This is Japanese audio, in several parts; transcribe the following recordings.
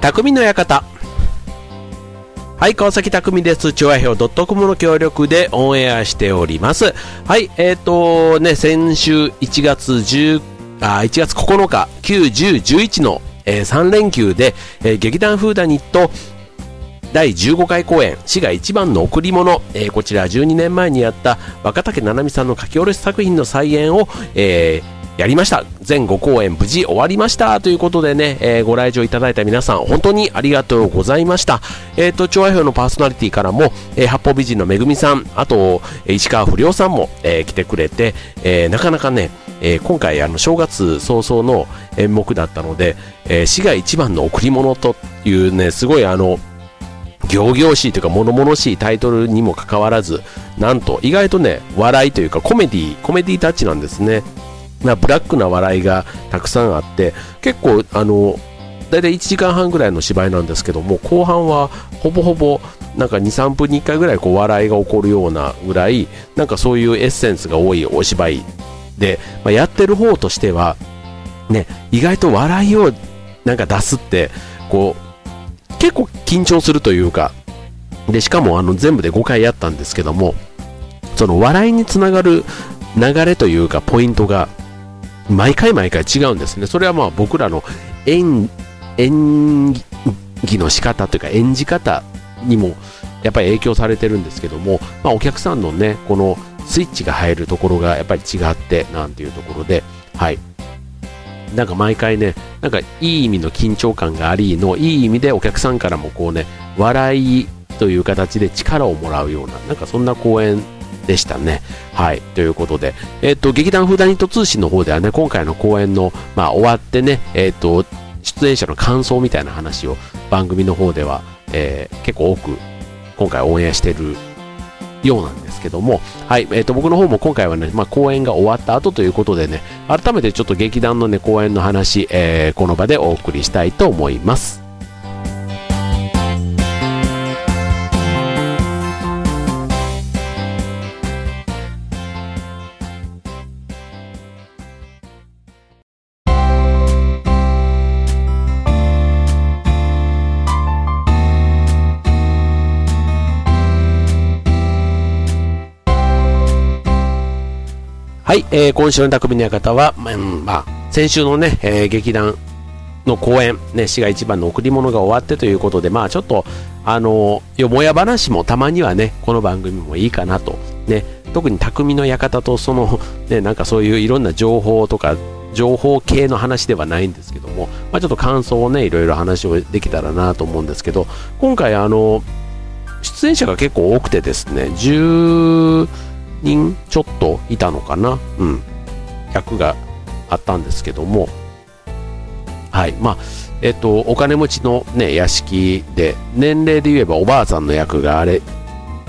匠の館。はい、川崎匠です。調和表 .com の協力でオンエアしております。はい、えっ、とね、先週1月10、あ、1月9日、9、10、11の、えー3連休で、えー劇団フーダニット第15回公演、滋賀一番の贈り物、えーこちら12年前にやった若竹七海さんの書き下ろし作品の再演を、えーやりました。全5公演無事終わりました。ということでね、えーご来場いただいた皆さん、本当にありがとうございました。えっ、と、調和表のパーソナリティからも、えー八方美人のめぐみさん、あと、石川不良さんも、えー来てくれて、えーなかなかね、えー今回、あの、正月早々の演目だったので、えー滋賀一番の贈り物というね、すごいあの、行々しいというか物々しいタイトルにもかかわらずなんと意外とね笑いというかコメディコメディタッチなんですねブラックな笑いがたくさんあって結構あの大体1時間半ぐらいの芝居なんですけども後半はほぼほぼなんか23分に1回ぐらいこう笑いが起こるようなぐらいなんかそういうエッセンスが多いお芝居で、まあ、やってる方としてはね意外と笑いをなんか出すってこう結構緊張するというか、で、しかもあの全部で5回やったんですけども、その笑いにつながる流れというかポイントが毎回毎回違うんですね。それはまあ僕らの演演技の仕方というか演じ方にもやっぱり影響されてるんですけども、まあ、お客さんのね、このスイッチが入るところがやっぱり違ってなんていうところで、はい。なんか毎回ね、なんかいい意味の緊張感がありの、いい意味でお客さんからもこうね、笑いという形で力をもらうような、なんかそんな公演でしたね。はい。ということで、えっ、と、劇団フーダニット通信の方ではね、今回の公演の、まあ終わってね、えっ、と、出演者の感想みたいな話を番組の方では、えー結構多く今回オンエアしてるようなんですけども、はい、えっ、と、僕の方も今回はね、まあ、公演が終わった後ということでね、改めてちょっと劇団のね、公演の話、えーこの場でお送りしたいと思います。はい、えー今週の匠の館は、まあまあ、先週のね、えー劇団の公演、ね、滋賀一番の贈り物が終わってということで、まあちょっと、あのよもや話もたまにはね、この番組もいいかなと。ね、特に匠の館とその、ね、なんかそういういろんな情報とか、情報系の話ではないんですけども、まあちょっと感想をね、いろいろ話をできたらなと思うんですけど、今回あの、出演者が結構多くてですね、10人ちょっといたのかな、うん、役があったんですけども、はい、まあ、えっと、お金持ちのね、屋敷で、年齢で言えばおばあさんの役があれ、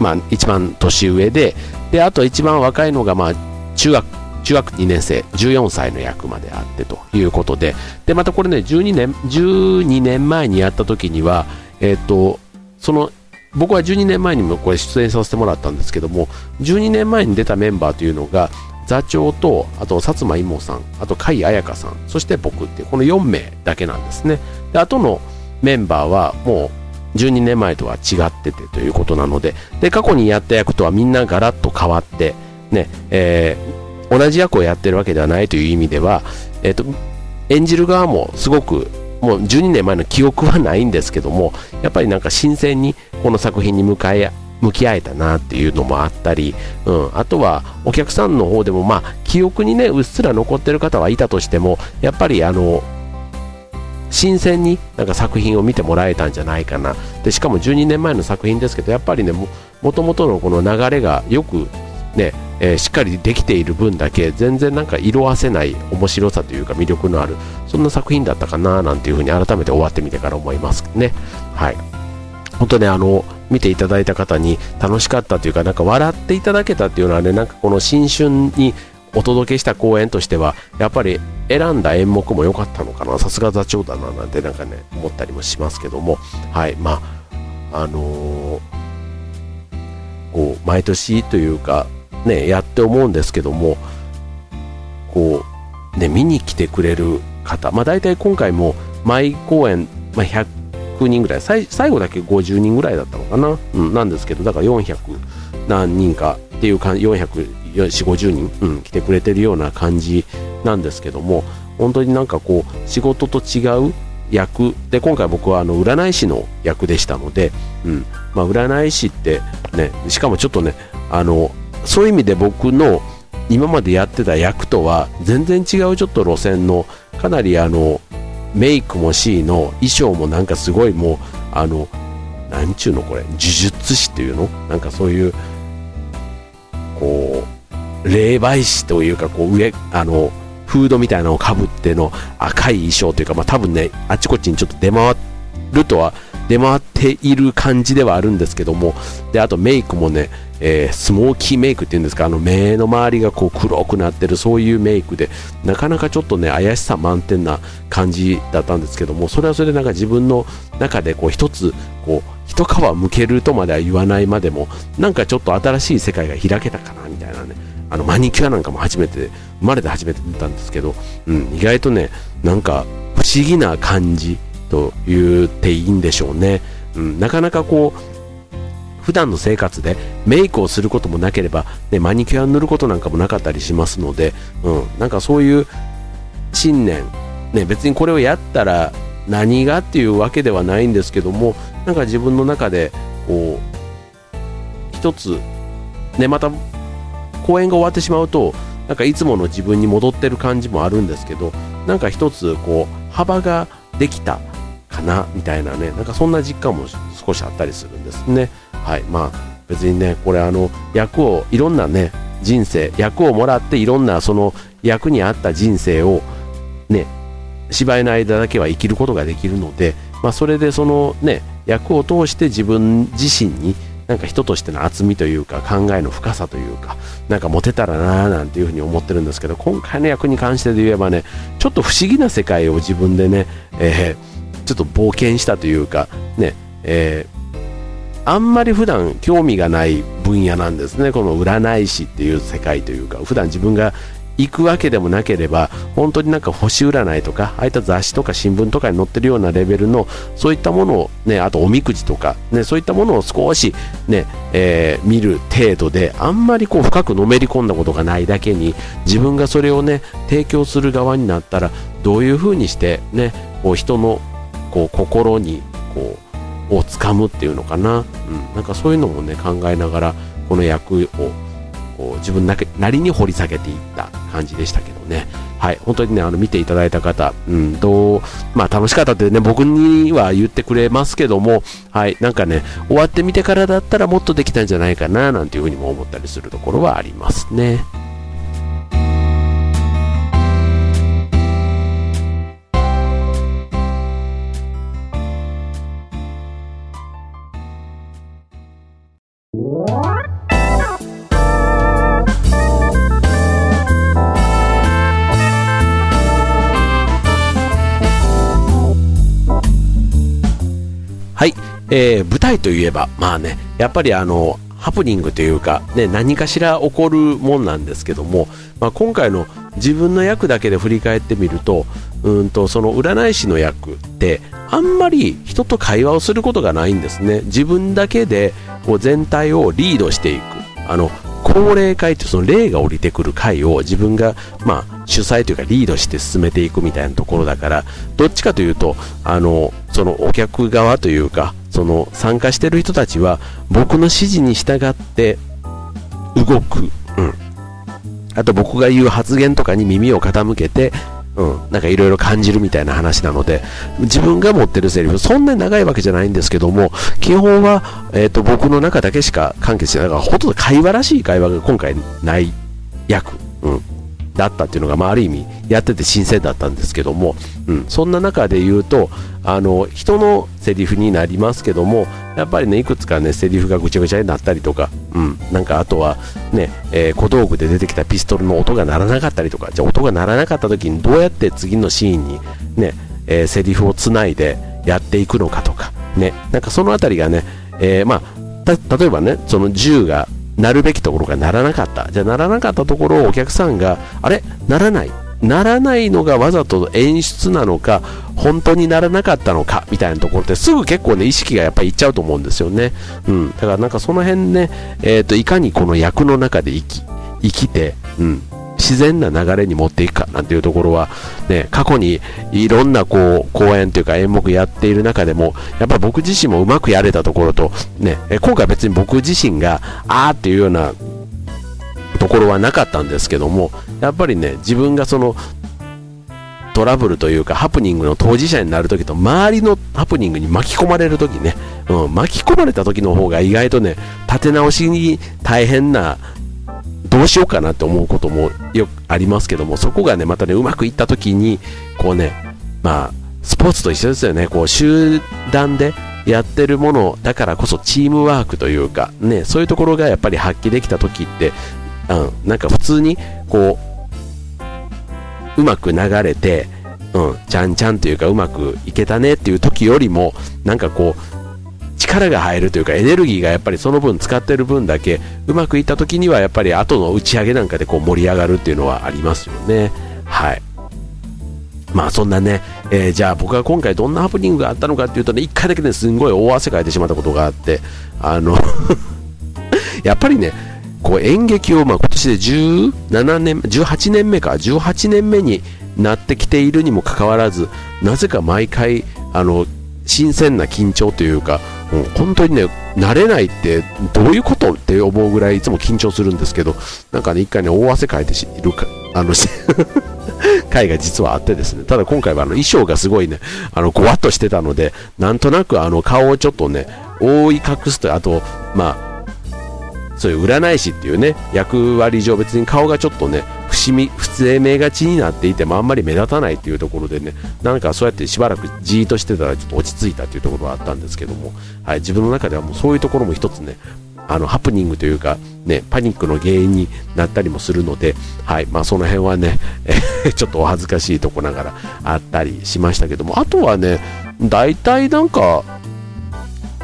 まあ、一番年上で、で、あと一番若いのが、まあ、中学、中学2年生、14歳の役まであってということで、で、またこれね、12年、12年前にやった時には、えっと、その、僕は12年前にもこれ出演させてもらったんですけども、12年前に出たメンバーというのが、座長と、あと、薩摩妹さん、あと、甲斐彩香さん、そして僕って、この4名だけなんですね。で、あとのメンバーは、もう、12年前とは違っててということなので、で、過去にやった役とはみんなガラッと変わって、ね、えー同じ役をやってるわけではないという意味では、えっ、と、演じる側もすごく、もう12年前の記憶はないんですけども、やっぱりなんか新鮮にこの作品に向かい向き合えたなっていうのもあったり、うん、あとはお客さんの方でもまあ記憶にねうっすら残ってる方はいたとしてもやっぱりあの新鮮になんか作品を見てもらえたんじゃないかな。でしかも12年前の作品ですけどやっぱりねもともとのこの流れがよくね、えーしっかりできている分だけ全然なんか色あせない面白さというか魅力のあるそんな作品だったかななんていうふうに改めて終わってみてから思いますね。はい。本当ねあの見ていただいた方に楽しかったというかなんか笑っていただけたっていうのはねなんかこの新春にお届けした公演としてはやっぱり選んだ演目も良かったのかなさすが座長だななんてなんかね思ったりもしますけども。はいまああのーこう毎年というかねやって思うんですけどもこうね見に来てくれる方まあ大体今回も毎公演、まあ、100 100人ぐらい最後だけ50人ぐらいだったのかな、うん、なんですけどだから400何人かっていうか44050人、うん、来てくれてるような感じなんですけども本当になんかこう仕事と違う役で今回僕はあの占い師の役でしたので、うんまあ、占い師ってねしかもちょっとねあのそういう意味で僕の今までやってた役とは全然違うちょっと路線のかなりあのメイクも C の衣装もなんかすごいもうあのなんちゅうのこれ呪術師っていうの？なんかそういうこう霊媒師というかこう上あのフードみたいなのをかぶっての赤い衣装というか、まあ、多分ねあちこちにちょっと出回るとは出回っている感じではあるんですけども。であとメイクもね、えー、スモーキーメイクっていうんですかあの目の周りがこう黒くなってるそういうメイクでなかなかちょっとね怪しさ満点な感じだったんですけどもそれはそれでなんか自分の中でこう一つこう一皮むけるとまでは言わないまでもなんかちょっと新しい世界が開けたかなみたいなねあのマニキュアなんかも初めて生まれて初めて見たんですけど、うん、意外とねなんか不思議な感じと言っていいんでしょうね、うん、なかなかこう普段の生活でメイクをすることもなければ、ね、マニキュア塗ることなんかもなかったりしますので、うん、なんかそういう信念、ね、別にこれをやったら何がっていうわけではないんですけどもなんか自分の中でこう一つねまた公演が終わってしまうとなんかいつもの自分に戻ってる感じもあるんですけどなんか一つこう幅ができた。かなみたいなねなんかそんな実感も少しあったりするんですね。はいまあ別にねこれあの役をいろんなね人生役をもらっていろんなその役に合った人生をね芝居の間だけは生きることができるので、まあ、それでそのね役を通して自分自身になんか人としての厚みというか考えの深さというかなんか持てたらなーなんていうふうに思ってるんですけど今回の役に関してで言えばねちょっと不思議な世界を自分でね、えーちょっと冒険したというか、ね、えー、あんまり普段興味がない分野なんですね、この占い師っていう世界というか、普段自分が行くわけでもなければ、本当になんか星占いとか、ああいった雑誌とか新聞とかに載ってるようなレベルの、そういったものをね、あとおみくじとか、ね、そういったものを少しね、えー、見る程度で、あんまりこう深くのめり込んだことがないだけに、自分がそれをね、提供する側になったら、どういうふうにしてね、こう人のこう心にこうをつかむっていうのかな、うん、なんかそういうのもね考えながらこの役をこう自分なりに掘り下げていった感じでしたけどね。はい、本当にね、あの見ていただいた方、うん、どう、まあ楽しかったってね、僕には言ってくれますけども、はい、なんかね、終わってみてからだったらもっとできたんじゃないかな、なんていうふうにも思ったりするところはありますね。はいえー、舞台といえば、まあね、やっぱりあの、ハプニングというか、ね、何かしら起こるもんなんですけども、まあ、今回の自分の役だけで振り返ってみると、うんとその占い師の役ってあんまり人と会話をすることがないんですね。自分だけでこう全体をリードしていく。あの高齢会というその霊が降りてくる会を自分が、まあ、主催というかリードして進めていくみたいなところだからどっちかというとあのそのお客側というかその参加してる人たちは僕の指示に従って動く、うん、あと僕が言う発言とかに耳を傾けて、うん、なんかいろいろ感じるみたいな話なので自分が持ってるセリフそんなに長いわけじゃないんですけども基本は、えーと、僕の中だけしか完結してない。からほとんど会話らしい会話が今回ない役、うん、だったっていうのが、まあ、ある意味やってて新鮮だったんですけども、うん、そんな中で言うとあの人のセリフになりますけどもやっぱりねいくつかねセリフがぐちゃぐちゃになったりとか、うん、なんかあとはね、えー、小道具で出てきたピストルの音が鳴らなかったりとかじゃあ音が鳴らなかった時にどうやって次のシーンにね、えー、セリフをつないでやっていくのかとかねなんかその辺りがね、えー、まあ例えばねその銃がなるべきところがならなかった。じゃあならなかったところをお客さんが、あれ？ならない。ならないのがわざと演出なのか、本当にならなかったのか、みたいなところってすぐ結構ね、意識がやっぱりいっちゃうと思うんですよね。うん。だからなんかその辺ね、えっ、ー、と、いかにこの役の中で生き、生きて、うん。自然な流れに持っていくかなんていうところは、ね、過去にいろんなこう公演というか演目やっている中でも、やっぱ僕自身もうまくやれたところと、ね、今回別に僕自身が、あーっていうようなところはなかったんですけども、やっぱりね、自分がそのトラブルというかハプニングの当事者になるときと周りのハプニングに巻き込まれるときね、うん、巻き込まれた時の方が意外とね立て直しに大変などうしようかなって思うこともよくありますけどもそこがねまたねうまくいった時にこうねまあスポーツと一緒ですよね。こう集団でやってるものだからこそチームワークというかねそういうところがやっぱり発揮できた時ってうん、なんか普通にこううまく流れて、うん、ちゃんちゃんというかうまくいけたねっていう時よりもなんかこう力が入るというかエネルギーがやっぱりその分使ってる分だけうまくいった時にはやっぱり後の打ち上げなんかでこう盛り上がるっていうのはありますよね。はい。まあそんなね、えー、じゃあ僕が今回どんなハプニングがあったのかっていうとね、1回だけね、すんごい大汗かいてしまったことがあって、あの やっぱりね、こう演劇をまあ今年で17年、18年目か、18年目になってきているにもかかわらず、なぜか毎回、あの、新鮮な緊張というか、もう本当にね、慣れないってどういうことって思うぐらいいつも緊張するんですけど、なんかね、一回ね、大汗かいてしいるか、あの、回が実はあってですね、ただ今回はあの衣装がすごいね、あの、ごわっとしてたので、なんとなくあの顔をちょっとね、覆い隠すと、あと、まあ、そういう占い師っていうね、役割上別に顔がちょっとね、伏見、不正名がちになっていてもあんまり目立たないっていうところでね、なんかそうやってしばらくじーっとしてたらちょっと落ち着いたっていうところはあったんですけども、はい、自分の中ではもうそういうところも一つね、あのハプニングというか、ね、パニックの原因になったりもするので、はいまあ、その辺はね、ちょっとお恥ずかしいとこながらあったりしましたけども、あとはね、大体なんか、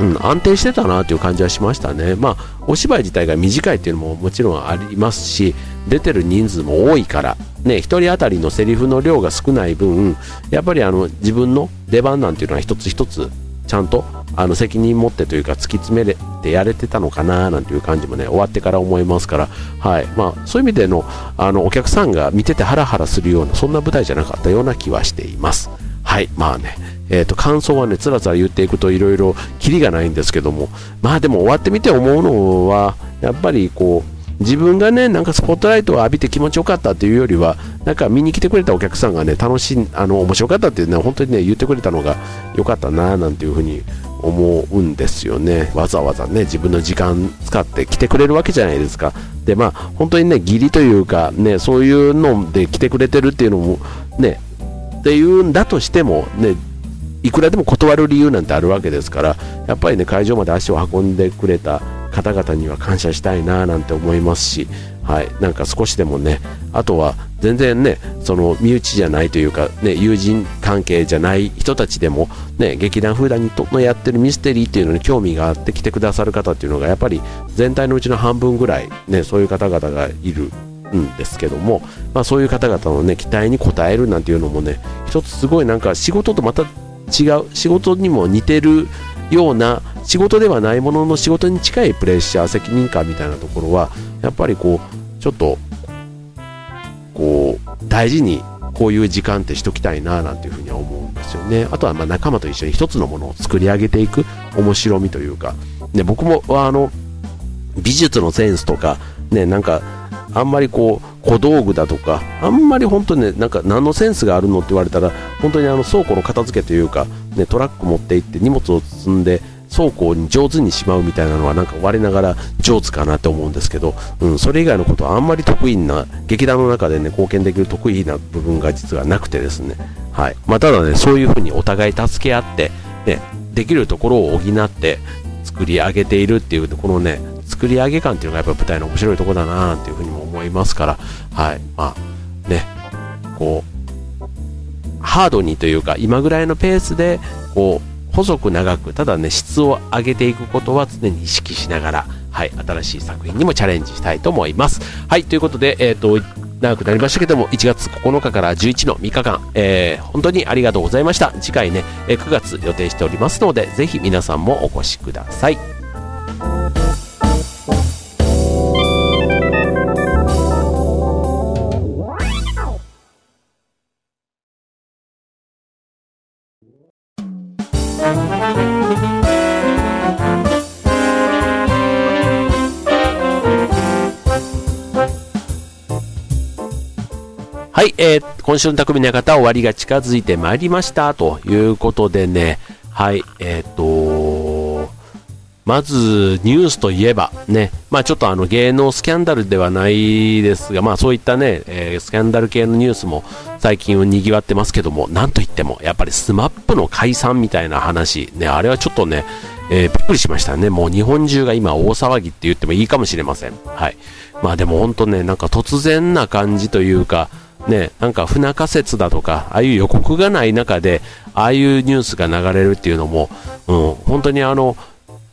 うん、安定してたなという感じはしましたね。まあ、お芝居自体が短いっていうのももちろんありますし、出てる人数も多いから、ね、1人当たりのセリフの量が少ない分、やっぱりあの自分の出番なんていうのは一つ一つちゃんとあの責任持ってというか突き詰めてやれてたのかななんていう感じもね終わってから思いますから、はい。まあ、そういう意味でのあのお客さんが見ててハラハラするようなそんな舞台じゃなかったような気はしています。はい。まあね。えーと、感想はねつらつら言っていくといろいろキリがないんですけども。まあでも終わってみて思うのはやっぱりこう自分がねなんかスポットライトを浴びて気持ちよかったっていうよりはなんか見に来てくれたお客さんがね楽しいあの面白かったっていうね本当にね言ってくれたのが良かったななんていうふうに思うんですよね。わざわざね自分の時間使って来てくれるわけじゃないですか。でまあ本当にね義理というかねそういうので来てくれてるっていうのもねっていうんだとしてもねいくらでも断る理由なんてあるわけですからやっぱりね会場まで足を運んでくれた方々には感謝したいななんて思いますし、はい、なんか少しでもねあとは全然ねその身内じゃないというか、ね、友人関係じゃない人たちでも、ね、劇団フーダニのやってるミステリーっていうのに興味があって来てくださる方っていうのがやっぱり全体のうちの半分ぐらい、ね、そういう方々がいるんですけども、まあ、そういう方々の、ね、期待に応えるなんていうのもね一つすごいなんか仕事とまた違う仕事にも似てるような仕事ではないものの仕事に近いプレッシャー責任感みたいなところはやっぱりこうちょっとこう大事にこういう時間ってしときたいななんていうふうには思うんですよね。あとはま仲間と一緒に一つのものを作り上げていく面白みというか、ね、僕もあの美術のセンスとかねなんかあんまりこう小道具だとかあんまり本当にねなんか何のセンスがあるのって言われたら本当にあの倉庫の片付けというか、ね、トラック持って行って荷物を積んで倉庫に上手にしまうみたいなのはなんか我ながら上手かなって思うんですけど、うん、それ以外のことはあんまり得意な劇団の中でね貢献できる得意な部分が実はなくてですね、はい。まあ、ただねそういうふうにお互い助け合って、ね、できるところを補って作り上げているっていうこのね作り上げ感っていうのがやっぱ舞台の面白いとこだなっていうふうにも思いますから、はい、まあ、ね、こう、ハードにというか、今ぐらいのペースで、こう、細く長く、ただね、質を上げていくことは常に意識しながら、はい、新しい作品にもチャレンジしたいと思います。はい、ということで、えっ、ー、と、長くなりましたけども、1月9日から11の3日間、えー、本当にありがとうございました。次回ね、9月予定しておりますので、ぜひ皆さんもお越しください。えー、今週の匠の館終わりが近づいてまいりましたということでね、はい、えっ、ー、とまずニュースといえばね、まあちょっとあの芸能スキャンダルではないですが、まあそういったね、えー、スキャンダル系のニュースも最近は賑わってますけども、なんといってもやっぱり SMAP の解散みたいな話、ね、あれはちょっとね、えー、びっくりしましたね。もう日本中が今大騒ぎって言ってもいいかもしれません。はい。まあでも本当ね、なんか突然な感じというか、ね、なんか不仲説だとか、ああいう予告がない中で、ああいうニュースが流れるっていうのも、うん、本当にあの、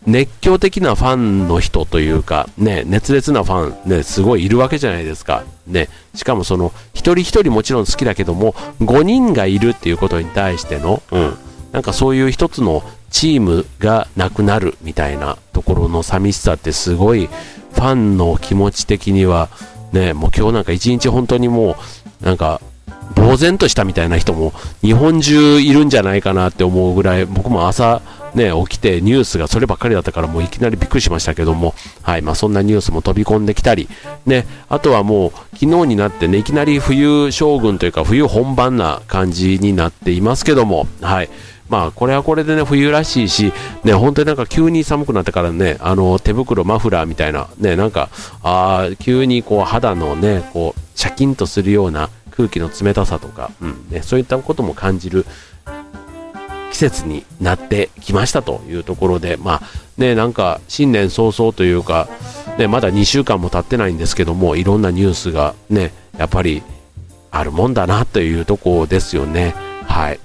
熱狂的なファンの人というか、ね、熱烈なファン、ね、すごいいるわけじゃないですか。ね、しかもその、一人一人もちろん好きだけども、5人がいるっていうことに対しての、うん、なんかそういう一つのチームがなくなるみたいなところの寂しさってすごい、ファンの気持ち的には、ね、もう今日なんか一日本当にもう、なんか、呆然としたみたいな人も日本中いるんじゃないかなって思うぐらい、僕も朝、ね、起きてニュースがそればっかりだったからもういきなりびっくりしましたけども、はいまあ、そんなニュースも飛び込んできたり、ね、あとはもう昨日になってねいきなり冬将軍というか冬本番な感じになっていますけども、はい。まあこれはこれでね冬らしいし、ね、本当になんか急に寒くなってからねあの手袋、マフラーみたいな、ね、なんかあ急にこう肌のねこうシャキンとするような空気の冷たさとか、うんね、そういったことも感じる季節になってきましたというところで、まあね、なんか新年早々というか、ね、まだ2週間も経ってないんですけども、いろんなニュースがね、やっぱりあるもんだなというところですよね。はい。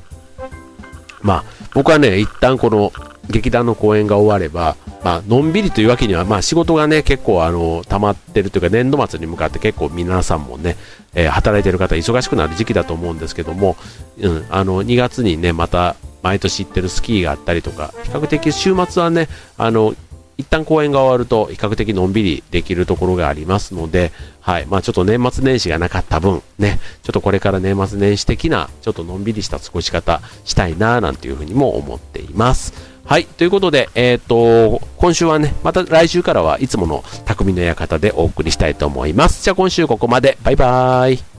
まあ、僕はね、一旦この劇団の公演が終われば、まあのんびりというわけには、まあ、仕事がね結構あの溜まってるというか年度末に向かって結構皆さんもね、えー、働いてる方忙しくなる時期だと思うんですけども、うん、あの2月にねまた毎年行ってるスキーがあったりとか比較的週末はねあの一旦公演が終わると比較的のんびりできるところがありますので、はいまあ、ちょっと年末年始がなかった分、ね、ちょっとこれから年末年始的なちょっとのんびりした過ごし方したいななんていうふうにも思っています。はい。ということで、えっ、ー、と、今週はね、また来週からはいつもの匠の館でお送りしたいと思います。じゃあ今週ここまで。バイバーイ。